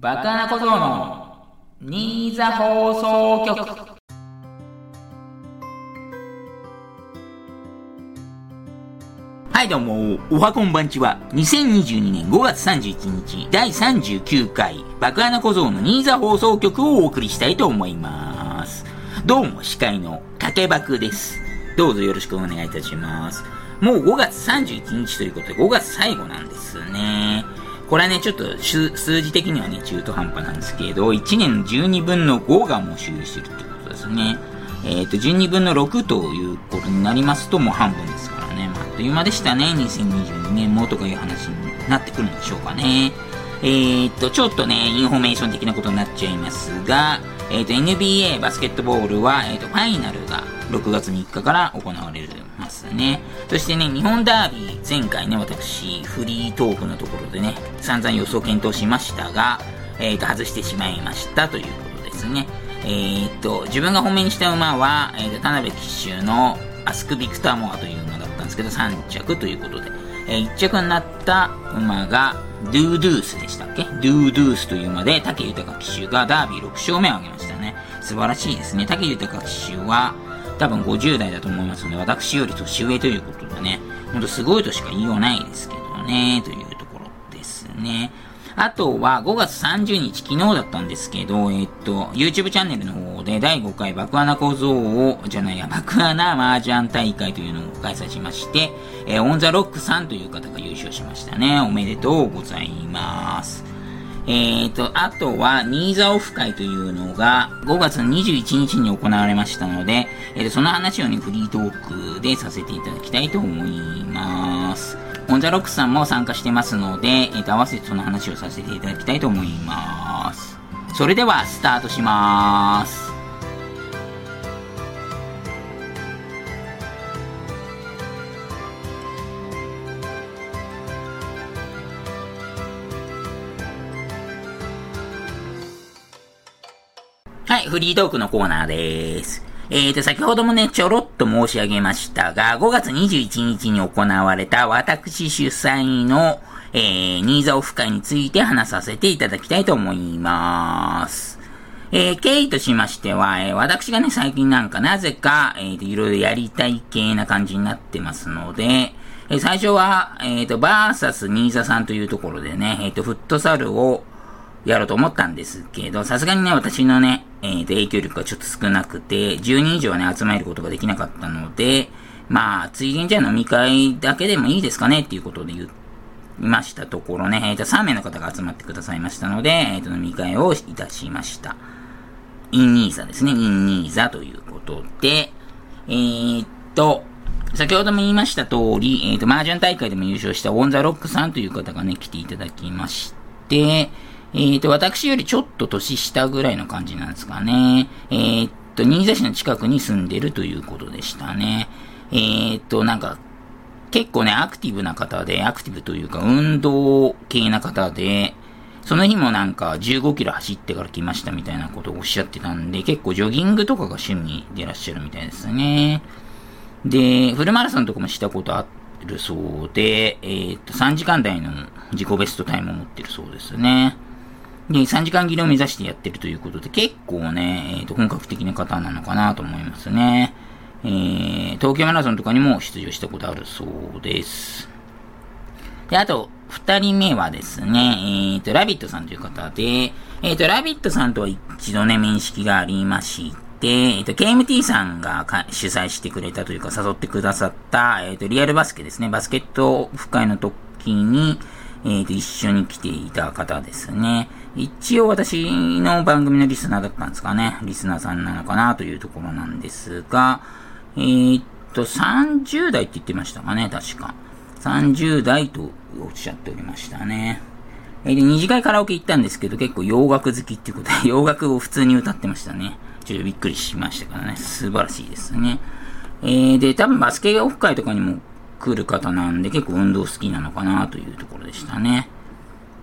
バカな小僧の新座放送局はいどうも、おはこんばんちは。2022年5月31日、第39回、バカな小僧の新座放送局をお送りしたいと思います。どうも、司会の竹爆です。どうぞよろしくお願いいたします。もう5月31日ということで、5月最後なんですね。これはね、ちょっと数字的にはね、中途半端なんですけど、1年12分の5がもう終了してるってことですね。えっ、と、12分の6ということになりますと、もう半分ですからね。まあ、あっという間でしたね。2022年もとかいう話になってくるんでしょうかね。えっ、と、ちょっとね、インフォメーション的なことになっちゃいますが、えっ、と、NBA バスケットボールは、えっ、と、ファイナルが6月3日から行われるますね。そしてね、日本ダービー、前回ね、私、フリートークのところでね、散々予想検討しましたが、えっ、と、外してしまいましたということですね。えっ、と、自分が本命にした馬は、えっ、と、田辺騎手のアスクビクターモアという馬だったんですけど、3着ということで、えー1着になった馬が、ドゥードゥースでしたっけ？ドゥードゥースという馬で、武豊騎手がダービー6勝目を挙げましたね。素晴らしいですね。武豊騎手は、多分50代だと思いますので、私より年上ということでね、ほんとすごいとしか言いようないですけどね、というところですね。あとは5月30日、昨日だったんですけど、えっと、YouTube チャンネルの方で第5回爆穴小僧を、じゃないや、爆穴麻雀大会というのを開催しまして、えーオンザロックさんという方が優勝しましたね。おめでとうございます。えーと、あとは、ニーザオフ会というのが、5月21日に行われましたので、えーと、その話をね、フリートークでさせていただきたいと思います。オンザロックさんも参加してますので、えーと、合わせてその話をさせていただきたいと思います。それでは、スタートします。フリートークのコーナーです。えーと、先ほどもね、ちょろっと申し上げましたが、5月21日に行われた私主催の、えー、ニーザオフ会について話させていただきたいと思います。えー、経緯としましては、えー私がね、最近なんかなぜか、えーと、いろいろやりたい系な感じになってますので、えー最初は、えーと、バーサスニーザさんというところでね、えーと、フットサルを、やろうと思ったんですけど、さすがにね、私のね、えーと、影響力がちょっと少なくて、10人以上はね、集まることができなかったので、まあ、ついでにじゃあ飲み会だけでもいいですかねっていうことで言いましたところね、えーと、3名の方が集まってくださいましたので、えーと、飲み会をいたしました。インニーザですね、インニーザということで、えーっと、先ほども言いました通り、えーっと、麻雀大会でも優勝したオンザロックさんという方がね、来ていただきまして、えーと、私よりちょっと年下ぐらいの感じなんですかね。えーっと、新座市の近くに住んでるということでしたね。えーっと、なんか、結構ね、アクティブな方で、アクティブというか、運動系な方で、その日もなんか15キロ走ってから来ましたみたいなことをおっしゃってたんで、結構ジョギングとかが趣味でいらっしゃるみたいですね。で、フルマラソンとかもしたことあるそうで、えーっと、3時間台の自己ベストタイムを持ってるそうですね。で、3時間切れを目指してやってるということで、結構ね、えーっと、本格的な方なのかなと思いますね。えー、東京マラソンとかにも出場したことあるそうです。で、あと、二人目はですね、えっ、と、ラビットさんという方で、えっ、と、ラビットさんとは一度ね、面識がありまして、えっ、と、KMT さんが主催してくれたというか、誘ってくださった、えっ、と、リアルバスケですね、バスケットオフ会の時に、えっ、と、一緒に来ていた方ですね。一応私の番組のリスナーだったんですかね。リスナーさんなのかなというところなんですが、えっ、と、30代って言ってましたかね、確か。30代とおっしゃっておりましたね。えーで、二次会カラオケ行ったんですけど、結構洋楽好きっていうことで、洋楽を普通に歌ってましたね。ちょっとびっくりしましたからね。素晴らしいですね。えー、で、多分バスケオフ会とかにも来る方なんで、結構運動好きなのかなというところでしたね。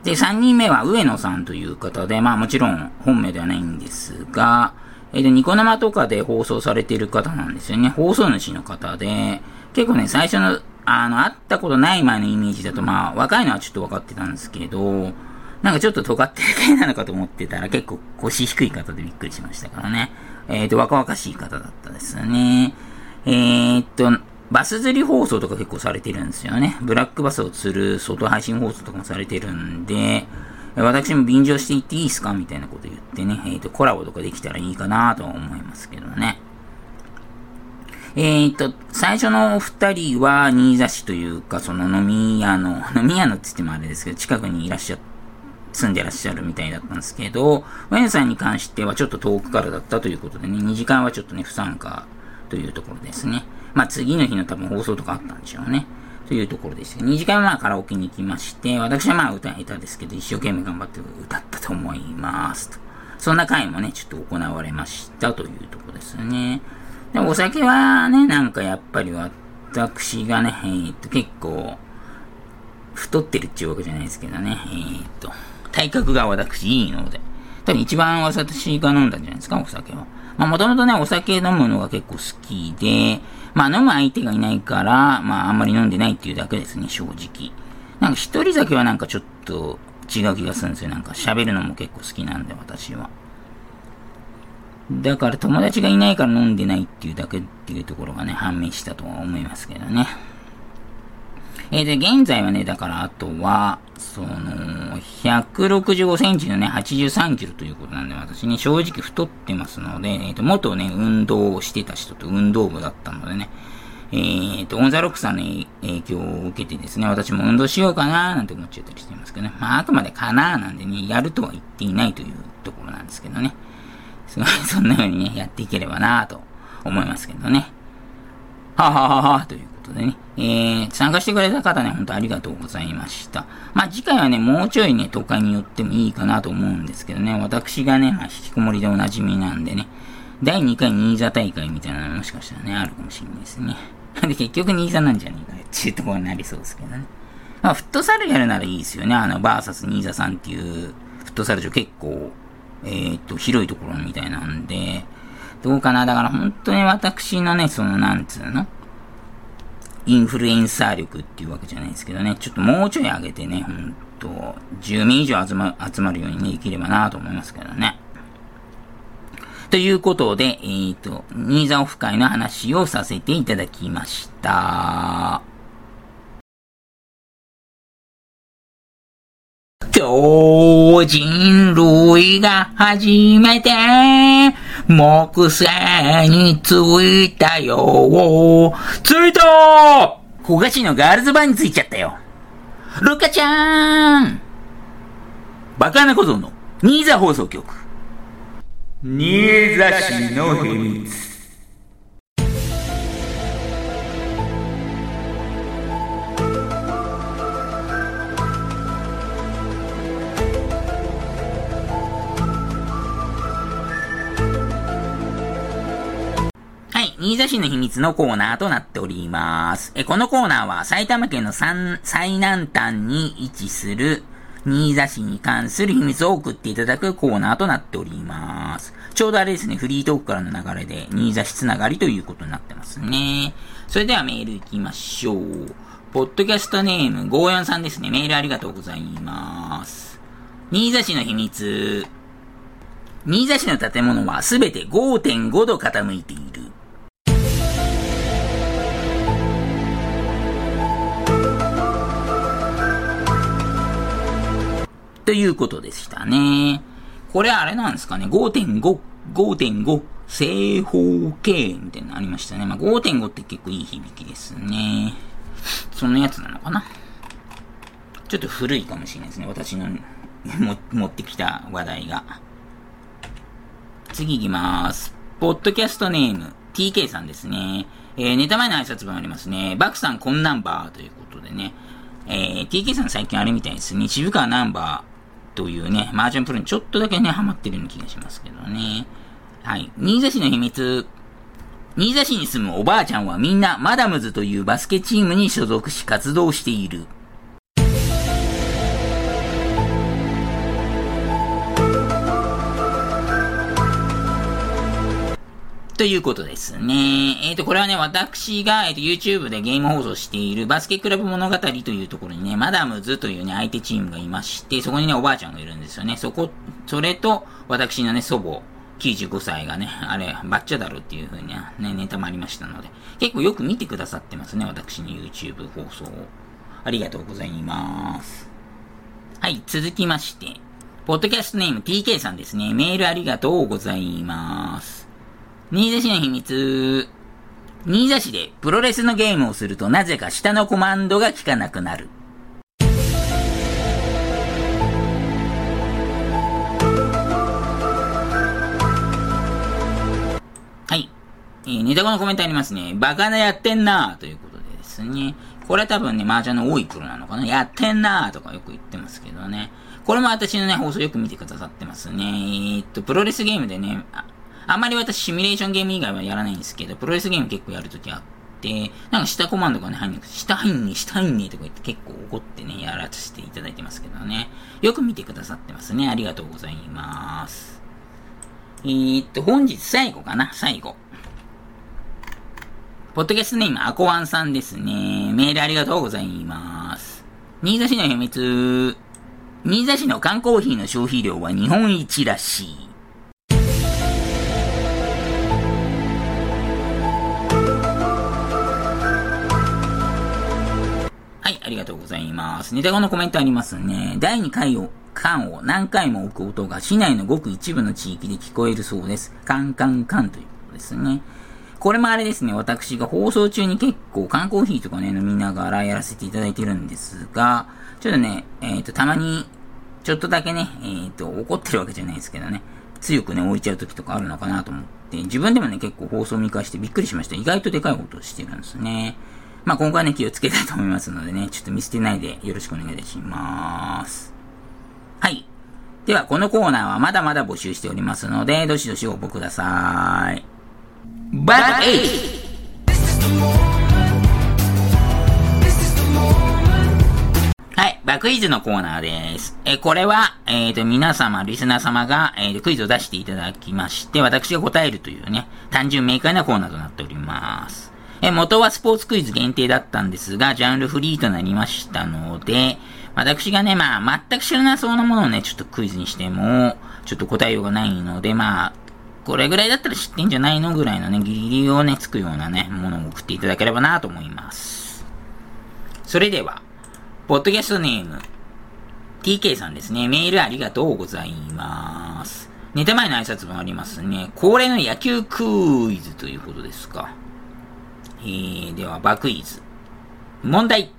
で、3人目は上野さんという方で、まあもちろん本名ではないんですが、えーで、ニコ生とかで放送されている方なんですよね。放送主の方で、結構ね、最初の、あの、会ったことない前のイメージだと、まあ、若いのはちょっと分かってたんですけど、なんかちょっと尖ってる系なのかと思ってたら結構腰低い方でびっくりしましたからね。えっ、ー、と、若々しい方だったですね。えっ、と、バス釣り放送とか結構されてるんですよね。ブラックバスを釣る外配信放送とかもされてるんで、私も便乗していっていいですかみたいなこと言ってね、えっ、ー、と、コラボとかできたらいいかなとは思いますけどね。えっ、ー、と、最初のお二人は、新座市というか、その飲み屋の、飲み屋のって言ってもあれですけど、近くにいらっしゃ、住んでらっしゃるみたいだったんですけど、ワインさんに関してはちょっと遠くからだったということでね、2時間はちょっとね、不参加というところですね。まあ次の日の多分放送とかあったんでしょうね。というところでした。2時間はカラオケに行きまして、私はまあ歌下手ですけど、一生懸命頑張って歌ったと思いますと。そんな回もね、ちょっと行われましたというところですね。でお酒はね、なんかやっぱり私がね、えー、っと結構、太ってるっていうわけじゃないですけどね、えー、っと、体格が私いいので、多分一番私が飲んだんじゃないですか、お酒は。まあもともとね、お酒飲むのが結構好きで、まあ飲む相手がいないから、まああんまり飲んでないっていうだけですね、正直。なんか一人酒はなんかちょっと違う気がするんですよ。なんか喋るのも結構好きなんで、私は。だから友達がいないから飲んでないっていうだけっていうところがね、判明したとは思いますけどね。えー、で、現在はね、だからあとは、その、165センチのね、83キロということなんで、私ね、正直太ってますので、えっ、ー、と、元ね、運動をしてた人と運動部だったのでね、えっ、ー、と、オンザロックさんの影響を受けてですね、私も運動しようかななんて思っちゃったりしてますけどね。まあ、あくまでかななんでね、やるとは言っていないというところなんですけどね。すごい、そんな風にね、やっていければなと思いますけどね。ははははということでね。えー、参加してくれた方ね、本当ありがとうございました。まあ、次回はね、もうちょいね、都会に寄ってもいいかなと思うんですけどね、私がね、まあ、引きこもりでおなじみなんでね、第2回新座大会みたいなのもしかしたらね、あるかもしれないですね。で、結局新座なんじゃねえかっていうところになりそうですけどね。まあ、フットサルやるならいいですよね。あの、バーサス新座さんっていう、フットサル場結構、えー、っと、広いところみたいなんで、どうかなだから本当に私のね、その、なんつうのインフルエンサー力っていうわけじゃないですけどね、ちょっともうちょい上げてね、ほんと、10名以上集ま集まるようにね、できればなと思いますけどね。ということで、えっ、ー、と、新座オフ会の話をさせていただきました。超人類が初めて木星に着いたよ。着いた小菓子のガールズバーに着いちゃったよ。ルカちゃーんバカな小僧の新座放送局。新座市の秘密。新座市の秘密のコーナーとなっております。え、このコーナーは埼玉県の最南端に位置する新座市に関する秘密を送っていただくコーナーとなっております。ちょうどあれですね、フリートークからの流れで新座市つながりということになってますね。それではメール行きましょう。ポッドキャストネーム54さんですね。メールありがとうございます。新座市の秘密。新座市の建物はすべて5.5度傾いている。ということでしたね。これあれなんですかね、5.5、5.5正方形みたいなのありましたね。まあ、5.5って結構いい響きですね。そのやつなのかなちょっと古いかもしれないですね。私の 持ってきた話題が。次行きます。ポッドキャストネーム、TK さんですね。えー、ネタ前の挨拶文ありますね。バクさんこんナンバーということでね。えー、TK さん最近あれみたいですね。渋川ナンバーというね、マージャンプロにちょっとだけね、ハマってるような気がしますけどね。はい。新座市の秘密。新座市に住むおばあちゃんはみんなマダムズというバスケチームに所属し活動している。ということですね。えっ、ー、と、これはね、私が、えっ、ー、と、YouTube でゲーム放送しているバスケクラブ物語というところにね、マダムズというね、相手チームがいまして、そこにね、おばあちゃんがいるんですよね。そこ、それと、私のね、祖母、95歳がね、あれ、バッチャだろっていう風にね、ネタもありましたので、結構よく見てくださってますね、私の YouTube 放送を。ありがとうございます。はい、続きまして、ポッドキャストネーム TK さんですね。メールありがとうございます。新座市の秘密。新座市でプロレスのゲームをするとなぜか下のコマンドが効かなくなる。はい。えー、ネタ後のコメントありますね。バカなやってんなということでですね。これは多分ね、麻雀の多い頃なのかな。やってんなとかよく言ってますけどね。これも私のね、放送よく見てくださってますね。えー、っと、プロレスゲームでね、あんまり私シミュレーションゲーム以外はやらないんですけど、プロレスゲーム結構やるときあって、なんか下コマンドがね、入んなくて、下入んね、下入んねとか言って結構怒ってね、やらせていただいてますけどね。よく見てくださってますね。ありがとうございます。えー、っと、本日最後かな最後。ポッドキャストネーム、アコワンさんですね。メールありがとうございます。新座市の秘密。新座市の缶コーヒーの消費量は日本一らしい。ありがとうございます。ネタ後のコメントありますね。第2回を、缶を何回も置く音が市内のごく一部の地域で聞こえるそうです。カンカンカンということですね。これもあれですね、私が放送中に結構缶コーヒーとかね、飲みながらやらせていただいてるんですが、ちょっとね、えっ、ー、と、たまに、ちょっとだけね、えっ、ー、と、怒ってるわけじゃないですけどね、強くね、置いちゃう時とかあるのかなと思って、自分でもね、結構放送見返してびっくりしました。意外とでかい音してるんですね。まあ、今後はね、気をつけたいと思いますのでね、ちょっと見捨てないでよろしくお願いします。はい。では、このコーナーはまだまだ募集しておりますので、どしどし応募ください。バッエイはい、バクイズのコーナーです。え、これは、えっ、ー、と、皆様、リスナー様が、えっー、クイズを出していただきまして、私が答えるというね、単純明快なコーナーとなっております。え、元はスポーツクイズ限定だったんですが、ジャンルフリーとなりましたので、私がね、まあ、全く知らなそうなものをね、ちょっとクイズにしても、ちょっと答えようがないので、まあ、これぐらいだったら知ってんじゃないのぐらいのね、ギリギリをね、つくようなね、ものを送っていただければなと思います。それでは、ポッドキャストネーム、TK さんですね。メールありがとうございます。寝て前の挨拶もありますね。恒例の野球クイズということですか。えー、では、バクイズ。問題。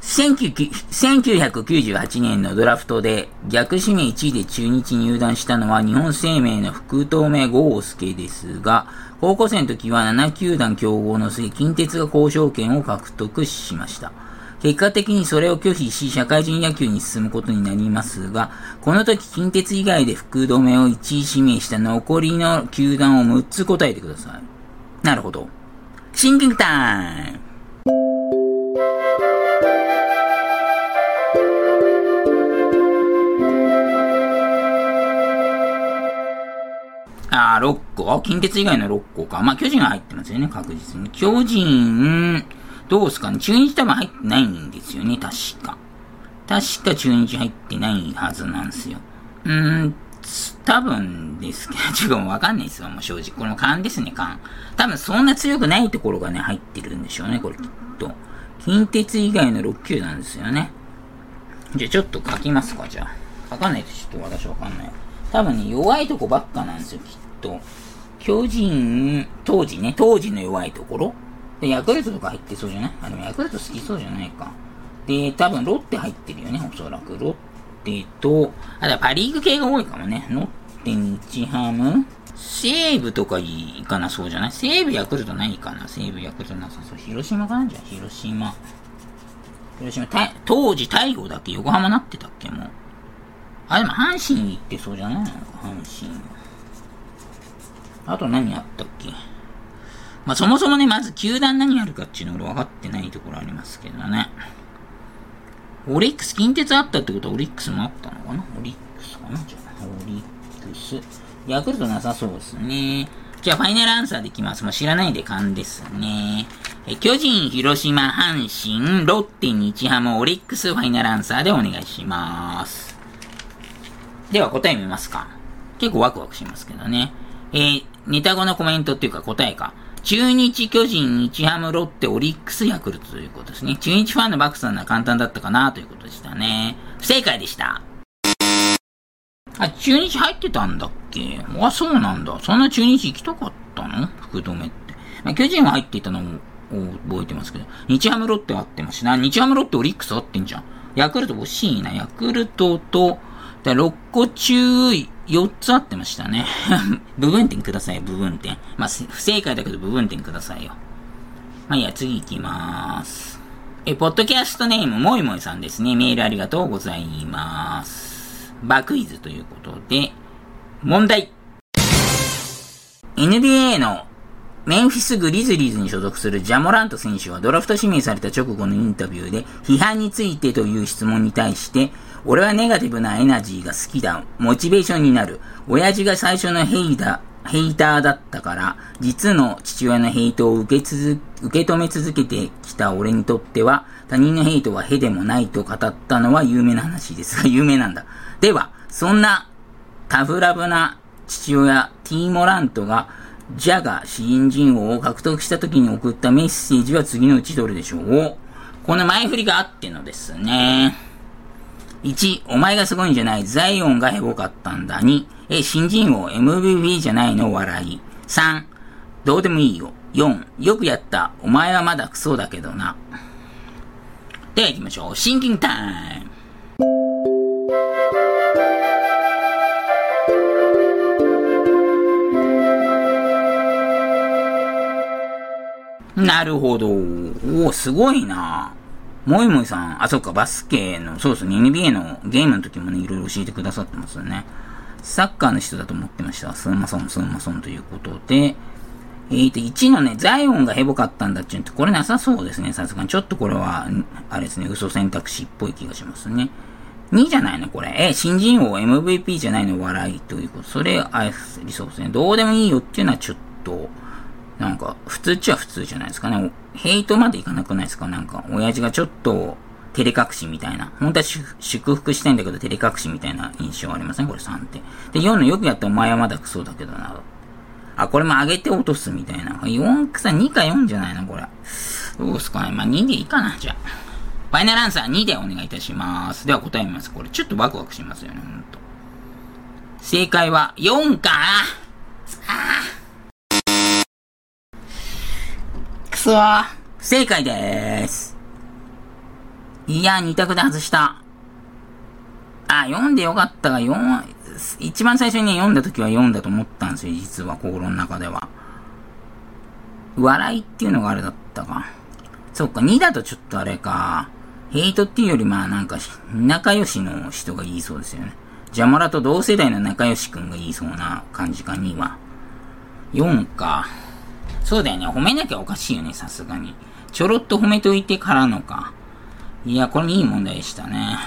1998年のドラフトで逆指名1位で中日入団したのは日本生命の福留豪介ですが、高校生の時は7球団競合の末、近鉄が交渉権を獲得しました。結果的にそれを拒否し、社会人野球に進むことになりますが、この時近鉄以外で福留を1位指名した残りの球団を6つ答えてください。なるほど。シンキングタイムあー、6個近鉄以外の6個か。まあ、巨人が入ってますよね、確実に。巨人、どうすかね中日多分入ってないんですよね、確か。確か中日入ってないはずなんですよ。うーん、多分ですけど、ちょっとわかんないですよ、もう正直。この勘ですね、勘。多分そんな強くないところがね、入ってるんでしょうね、これきっと。近鉄以外の6球なんですよね。じゃあちょっと書きますか、じゃあ。書かないとちょっと私わかんない。多分ね、弱いとこばっかなんですよ、きっと。巨人、当時ね、当時の弱いところ。で、ヤクルトとか入ってそうじゃない？あ、でもヤクルト好きそうじゃないか。で、多分ロッテ入ってるよね、おそらく。ロッテと、あ、だパリーグ系が多いかもね。ロッテ、日ハム、西武とかいいかな、そうじゃない？西武、ヤクルト何かな西武、ヤクルトなさそう。広島かな？んじゃ、広島。広島、当時、大悟だっけ横浜なってたっけもう。あ、でも阪神行ってそうじゃない？の、阪神。あと何あったっけ？まあ、そもそもね、まず球団何やるかっていうの俺分かってないところありますけどね。オリックス、近鉄あったってことはオリックスもあったのかな？オリックスかな？じゃあ、オリックス。ヤクルトなさそうですね。じゃあ、ファイナルアンサーできます。もう知らないで勘ですね。え巨人、広島、阪神、ロッテ、日ハム、オリックス、ファイナルアンサーでお願いします。では、答え見ますか。結構ワクワクしますけどね。えー、ネタ後のコメントっていうか答えか。中日、巨人、日ハム、ロッテ、オリックス、ヤクルトということですね。中日ファンのバックさんなら簡単だったかなということでしたね。不正解でした。あ、中日入ってたんだっけ？あ、そうなんだ。そんな中日行きたかったの？福留って。まあ、巨人は入っていたのを覚えてますけど。日ハムロッテは合ってますしな。日ハムロッテオリックス合ってんじゃん。ヤクルト欲しいな。ヤクルトと、6個中4つあってましたね。部分点ください、部分点。まあ、不正解だけど部分点くださいよ。まあ、いや、次行きまーす。え、ポッドキャストネーム、もいもいさんですね。メールありがとうございます。バクイズということで、問題。NBA のメンフィス・グリズリーズに所属するジャモラント選手はドラフト指名された直後のインタビューで批判についてという質問に対して俺はネガティブなエナジーが好きだ。モチベーションになる。親父が最初のヘイダ、ヘイターだったから、実の父親のヘイトを受け続、受け止め続けてきた俺にとっては、他人のヘイトはヘでもないと語ったのは有名な話ですが、有名なんだ。では、そんなタフラブな父親、ティーモラントが、ジャが新人王を獲得した時に送ったメッセージは次のうちどれでしょう？この前振りがあってのですね。1、お前がすごいんじゃない、ザイオンがヘボかったんだ。2、え、新人王 MVP じゃないの？笑い。3、どうでもいいよ。4、よくやった。お前はまだクソだけどな。では行きましょう。シンキングタイム。なるほど。おすごいな。もいもいさん、あ、そっか、バスケの、そうですね、NBA のゲームの時もね、いろいろ教えてくださってますよね。サッカーの人だと思ってました。スーマソン、スーマソンということで、えーと、1のね、ザイオンがヘボかったんだっちゅうと、これなさそうですね、さすがに。ちょっとこれは、あれですね、嘘選択肢っぽい気がしますね。2じゃないのこれ。え、新人王 MVP じゃないの笑いということ。それ、ありそうですね。どうでもいいよっていうのはちょっと、なんか、普通っちゃ普通じゃないですかね。ヘイトまでいかなくないですか？なんか、親父がちょっと、照れ隠しみたいな。本当は祝福したいんだけど、照れ隠しみたいな印象ありません？これ3って。で、4のよくやったお前はまだクソだけどな。あ、これも上げて落とすみたいな。4草2か4じゃないの？これ。どうすかね？まあ2でいいかなじゃあ。ファイナルアンサー2でお願いいたします。では答えます。これちょっとワクワクしますよね、ほんと。正解は4かああすわ。不正解でーす。いや、二択で外した。あ、読んでよかったが、読一番最初に読んだ時は読んだと思ったんですよ、実は、心の中では。笑いっていうのがあれだったか。そっか、2だとちょっとあれか。ヘイトっていうより、まあなんか、仲良しの人が言いそうですよね。ジャマラと同世代の仲良しくんが言いそうな感じか、2は。4か。そうだよね。褒めなきゃおかしいよね、さすがに。ちょろっと褒めといてからのか。いや、これいい問題でしたね。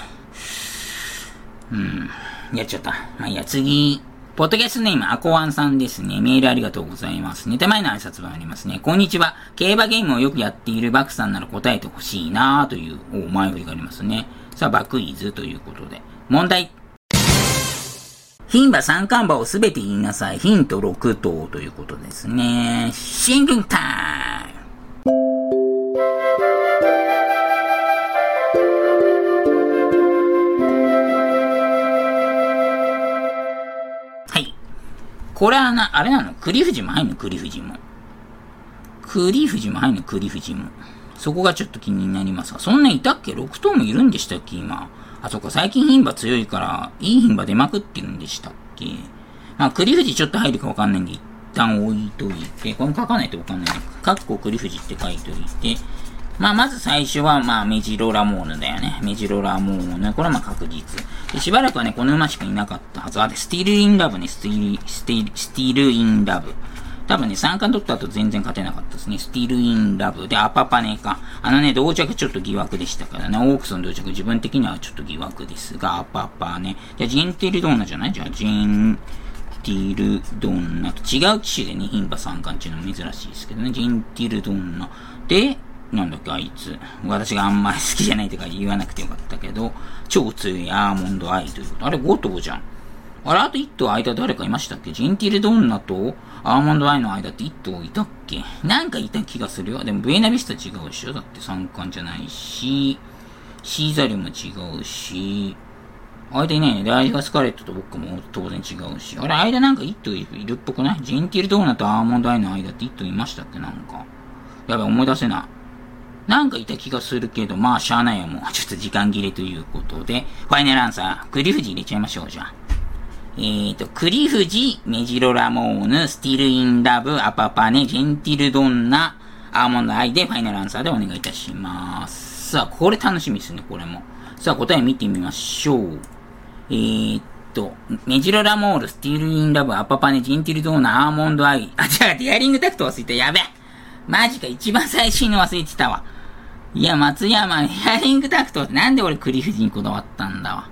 うん。やっちゃった。まあいいや、次。ポッドキャストネーム、アコワンさんですね。メールありがとうございます。ネタ前の挨拶がありますね。こんにちは。競馬ゲームをよくやっているバクさんなら答えてほしいなという、お前振りがありますね。さあ、バクイズということで。問題。牝馬三冠馬をすべて言いなさい。ヒント6頭ということですね。シンキングタイムはい。これはな、あれなの？栗富士も入んの栗富士も。栗富士も入んの栗富士も。そこがちょっと気になりますが、そんないたっけ ?6 頭もいるんでしたっけ？今。あ、そっか、最近牝馬強いから、いい牝馬出まくってるんでしたっけ？まあ、栗富士ちょっと入るかわかんないんで、一旦置いといて、これ書かないとわかんない。かっこ栗富士って書いといて、まあ、まず最初は、まあ、メジロラモーヌだよね。メジロラモーヌ。これはまあ確実。で、しばらくはね、この馬しかいなかったはず。あ、で、スティールインラブね、スティール、スティール、スティールインラブ。多分ね、3冠取った後全然勝てなかったですね。スティルインラブでアパパネか。あのね、同着ちょっと疑惑でしたからね。オークスの同着自分的にはちょっと疑惑ですが、アパパネ。じゃ、ジェンティルドンナじゃない？じゃあ、ジェンティルドンナと違う機種でね、牝馬三冠っていうのも珍しいですけどね、ジェンティルドンナ。で、なんだっけ、あいつ。私があんまり好きじゃないとか言わなくてよかったけど、超強いアーモンドアイということ。あれ5頭じゃん。あれ、あと1頭間誰かいましたっけ？ジンティルドンナとアーモンドアイの間って1頭いたっけ？なんかいた気がするよ。でも、ブエナビスタ違うでしょ？だって三冠じゃないし、シーザリも違うし、間いないね。で、間がスカレットと僕も当然違うし。あれ、間なんか1頭いるっぽくない？ジンティルドーナとアーモンドアイの間って1頭いましたっけ？なんか。やばい、思い出せない。なんかいた気がするけど、まあ、しゃあないよ、もう。ちょっと時間切れということで、ファイナルアンサー、クリフジ入れちゃいましょう、じゃあ。えーと、クリフジ、メジロラモーヌ、スティルインラブ、アパパネ、ジェンティルドンナ、アーモンドアイでファイナルアンサーでお願いいたします。さあ、これ楽しみですね、これも。さあ、答え見てみましょう。えー、っと、メジロラモーヌ、スティルインラブ、アパパネ、ジェンティルドンナ、アーモンドアイ。あ、違う、デアリングタクト忘れた。やべマジか、一番最新の忘れてたわ。いや、松山、デアリングタクトなんで俺クリフジにこだわったんだわ。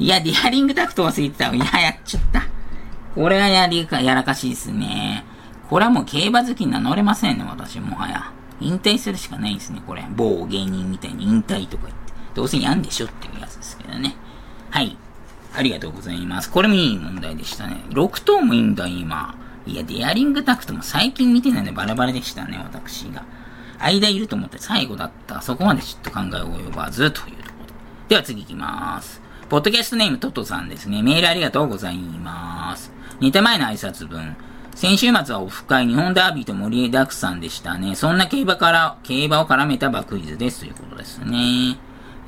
いや、デアリングタクト忘れてた。いや、やっちゃった。これはやりか、やらかしいですね。これはもう競馬好きに名乗れませんね、私、もはや。引退するしかないですね、これ。某芸人みたいに引退とか言って。どうせやんでしょっていうやつですけどね。はい。ありがとうございます。これもいい問題でしたね。6等もいいんだ、今。いや、デアリングタクトも最近見てないんでバラバラでしたね、私が。間いると思って最後だった。そこまでちょっと考えを及ばずというところで。では次行きます。ポッドキャストネームトトさんですね。メールありがとうございます。2手前の挨拶文。先週末はオフ会日本ダービーと盛りだくさんでしたね。そんな競馬から、競馬を絡めた馬クイズですということですね。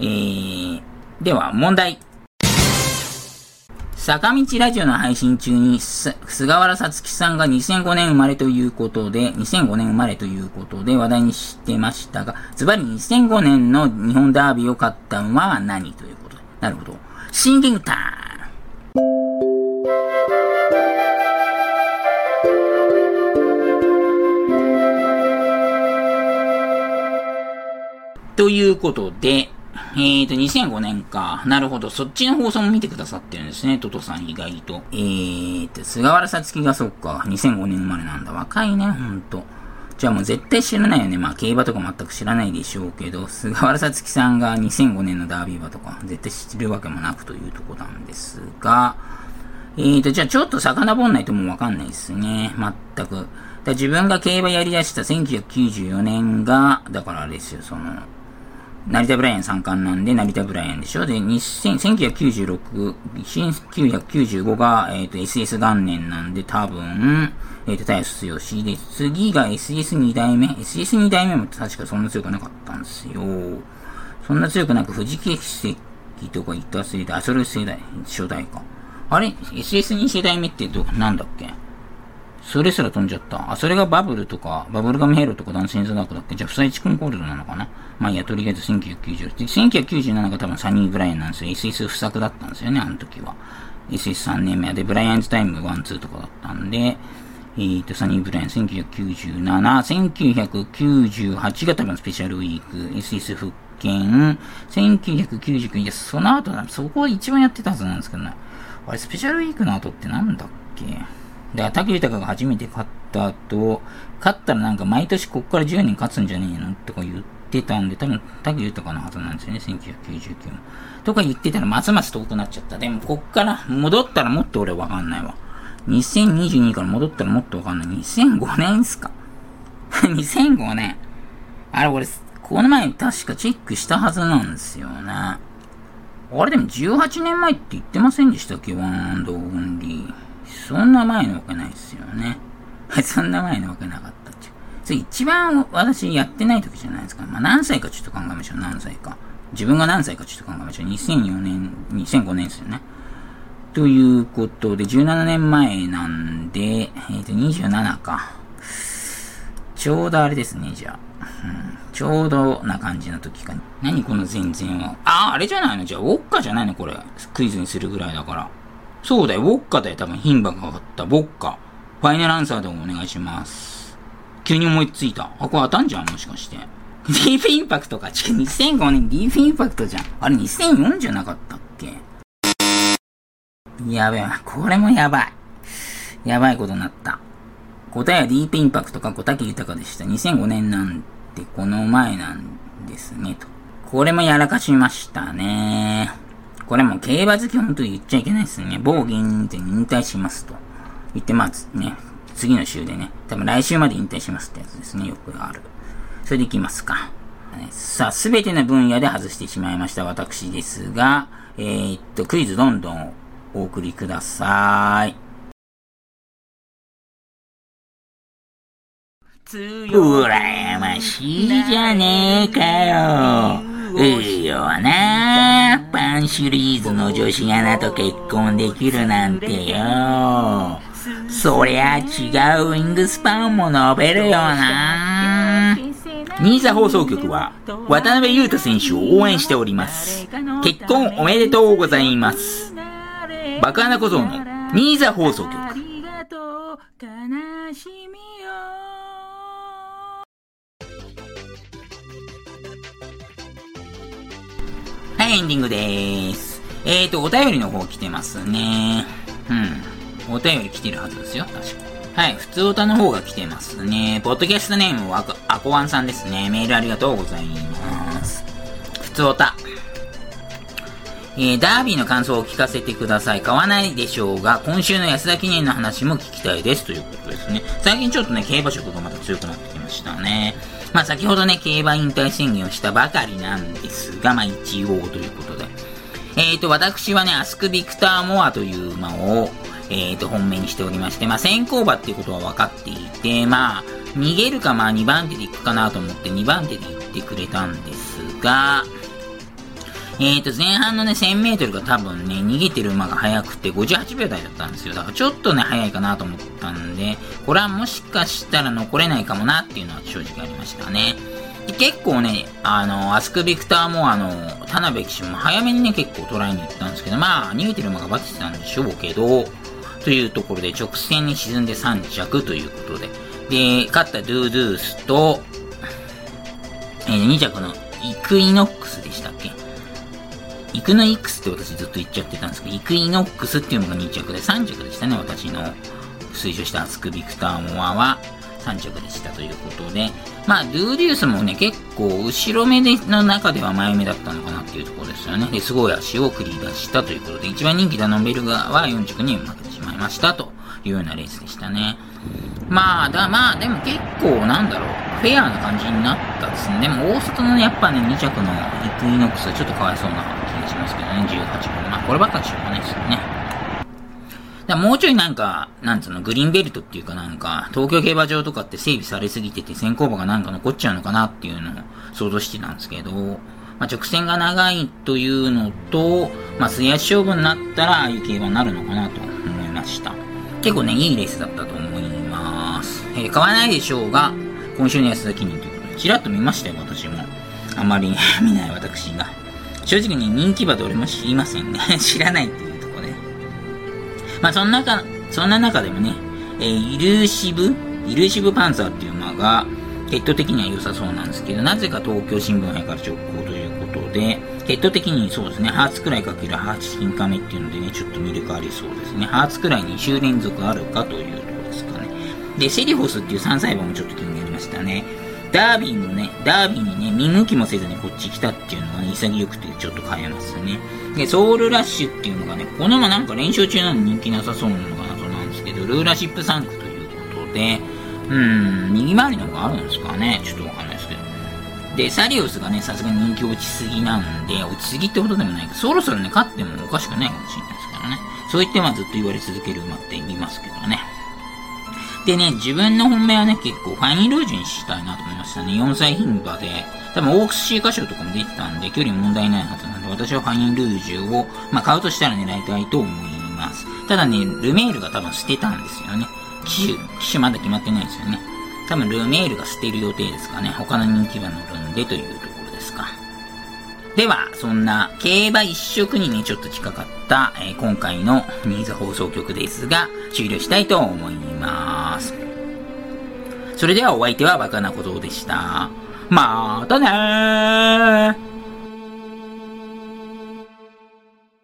えー、では問題。坂道ラジオの配信中に、菅原さつきさんが2005年生まれということで、2005年生まれということで話題にしてましたが、ズバリ2005年の日本ダービーを勝った馬は何ということで。なるほど。シンキングタイムということで、えーと、2005年か。なるほど。そっちの放送も見てくださってるんですね。トトさん意外と。えーと、菅原さつきがそっか。2005年生まれなんだ。若いね、ほんと。じゃあもう絶対知らないよね。まあ競馬とか全く知らないでしょうけど、菅原さつきさんが2005年のダービー馬とか絶対知ってるわけもなくというとこなんですが、えーと、じゃあちょっと遡んないともうわかんないですね。全く。だ自分が競馬やり出した1994年が、だからあれですよ、その、成田ブライアン三冠なんで、成田ブライアンでしょ？で、1996、1995が、えっ、ー、と、SS 元年なんで、多分、えっ、ー、と、タイス強し。で、次が SS2 代目。SS2 代目も確かそんな強くなかったんですよ。そんな強くなく、富士奇跡とか言ったせいで、あ、それ世代、初代か。あれ ?SS2 世代目ってど、なんだっけ？それすら飛んじゃった。あ、それがバブルとか、バブルガムヘロとかダンスインザダークだっけ？じゃあ、フサイチコンコールドなのかな？まあいや、とりあえず1990。1997が多分サニー・ブライアンなんですよ。SS 不作だったんですよね、あの時は。SS3 年目で、ブライアンズタイム1、2とかだったんで、えーと、サニー・ブライアン1997、1998が多分スペシャルウィーク、SS 復権、1999、いや、その後だ、そこは一番やってたはずなんですけどね。あれ、スペシャルウィークの後ってなんだっけ？で、竹豊が初めて勝った後、勝ったらなんか毎年こっから10年勝つんじゃねえのとか言ってたんで、多分竹豊のはずなんですよね、1999年。とか言ってたらますます遠くなっちゃった。でもこっから戻ったらもっと俺わかんないわ。2022から戻ったらもっとわかんない。2005年っすか ?2005 年。あれ俺、この前確かチェックしたはずなんですよね。あれでも18年前って言ってませんでしたっけ？ワンオンリー。そんな前のわけないですよね。そんな前のわけなかったっちゅう。それ一番私やってない時じゃないですか。まあ何歳かちょっと考えましょう。何歳か。自分が何歳かちょっと考えましょう。2004年、2005年ですよね。ということで、17年前なんで、えっ、ー、と、27か。ちょうどあれですね、じゃあ。うん、ちょうどな感じの時か。何この全然は。ああ、あれじゃないの？じゃあ、ウォッカじゃないの？これ。クイズにするぐらいだから。そうだよ、ウォッカだよ、多分、牝馬がかかった。ウォッカ。ファイナルアンサーでもお願いします。急に思いついた。あ、これ当たんじゃん、もしかして。ディープインパクトか。ち2005年ディープインパクトじゃん。あれ2004じゃなかったっけ？やべえ、これもやばい。やばいことになった。答えはディープインパクトか小竹豊でした。2005年なんてこの前なんですね、と。これもやらかしましたね。これも競馬好き本当に言っちゃいけないですね。某芸人で引退しますと。言ってますね。次の週でね。多分来週まで引退しますってやつですね。よくある。それでいきますか。さあ、すべての分野で外してしまいました私ですが、えー、っと、クイズどんどんお送りください。うらやましいじゃねえかよ。いいよな。パンシリーズの女子アナと結婚できるなんてよ。そりゃ違うウィングスパンも伸べるよな。新座放送局は渡辺裕太選手を応援しております。結婚おめでとうございます。バカな小僧の新座放送局。はい、エンディングでーす。えーと、お便りの方来てますね。うん。お便り来てるはずですよ、確か。はい、普通歌の方が来てますね。ポッドキャストネームはアコワンさんですね。メールありがとうございます。普通歌。えー、ダービーの感想を聞かせてください。買わないでしょうが、今週の安田記念の話も聞きたいです。ということですね。最近ちょっとね、競馬色がまた強くなってきましたね。まあ先ほどね、競馬引退宣言をしたばかりなんですが、まあ一応ということで。えっ、ー、と、私はね、アスク・ビクター・モアという馬を、えっ、ー、と、本命にしておりまして、まあ先行馬っていうことは分かっていて、まあ、逃げるかまあ2番手で行くかなと思って2番手で行ってくれたんですが、えっ、ー、と、前半のね、1000メートルが多分ね、逃げてる馬が速くて58秒台だったんですよ。だからちょっとね、速いかなと思ったんで、これはもしかしたら残れないかもなっていうのは正直ありましたね。で結構ね、あの、アスクビクターもあの、田辺騎手も早めにね、結構捉えに行ったんですけど、まあ、逃げてる馬がバテてたんでしょうけど、というところで直線に沈んで3着ということで、で、勝ったドゥードゥースと、えー、2着のイクイノックスでしたっけイクノイックスって私ずっと言っちゃってたんですけど、イクイノックスっていうのが2着で3着でしたね、私の推奨したアスクビクターモアは3着でしたということで、まあ、ドウデュースもね、結構後ろ目での中では前目だったのかなっていうところですよね。で、すごい足を繰り出したということで、一番人気ダノンベルーガは4着に負けてしまいましたというようなレースでしたね。まあ、だ、まあ、でも結構なんだろう、フェアな感じになったですね。でも大外のやっぱね、2着のイクイノックスはちょっとかわいそうなますけどね、18号。まあ、こればっかりしょうがないですよね。だもうちょいなんか、なんつうの、グリーンベルトっていうかなんか、東京競馬場とかって整備されすぎてて先行馬がなんか残っちゃうのかなっていうのを想像してたんですけど、まあ、直線が長いというのと、まあ、末足勝負になったら、ああいう競馬になるのかなと思いました。結構ね、いいレースだったと思います。えー、買わないでしょうが、今週の安田記念ということで、ちらっと見ましたよ、私も。あまり見ない私が。正直に人気馬で俺も知りませんね。知らないっていうところで。まあ、そんな中、そんな中でもね、えー、イルーシブイルーシブパンツァーっていう馬が、ヘッド的には良さそうなんですけど、なぜか東京新聞杯から直行ということで、ヘッド的にそうですね、ハーツくらいかけるハーツ金亀っていうのでね、ちょっと魅力ありそうですね。ハーツくらい2週連続あるかというところですかね。で、セリフォスっていう3細胞もちょっと気になりましたね。ダービーのね、ダービーにね、見向きもせずにこっち来たっていうのがね、潔くてちょっと変えますね。で、ソウルラッシュっていうのがね、この馬なんか連勝中なのに人気なさそうなのかなそうなんですけど、ルーラシップ3区ということで、うん、右回りの方があるんですかね？ちょっとわかんないですけど。で、サリオスがね、さすがに人気落ちすぎなんで、落ちすぎってことでもないけど、そろそろね、勝ってもおかしくないかもしれないですからね。そう言ってまずっと言われ続ける馬って見ますけどね。でね、自分の本命はね、結構ファインルージュにしたいなと思いましたね。4歳牝馬で、多分オークスシーカ賞とかも出てたんで、距離問題ないはずなんで、私はファインルージュを、まあ、買うとしたら狙いたいと思います。ただね、ルメールが多分捨てたんですよね。機種、機種まだ決まってないですよね。多分ルメールが捨てる予定ですかね。他の人気馬乗るんでという。では、そんな競馬一色にね、ちょっと近かった、えー、今回のニーズ放送局ですが、終了したいと思います。それではお相手はバカなことでした。またねー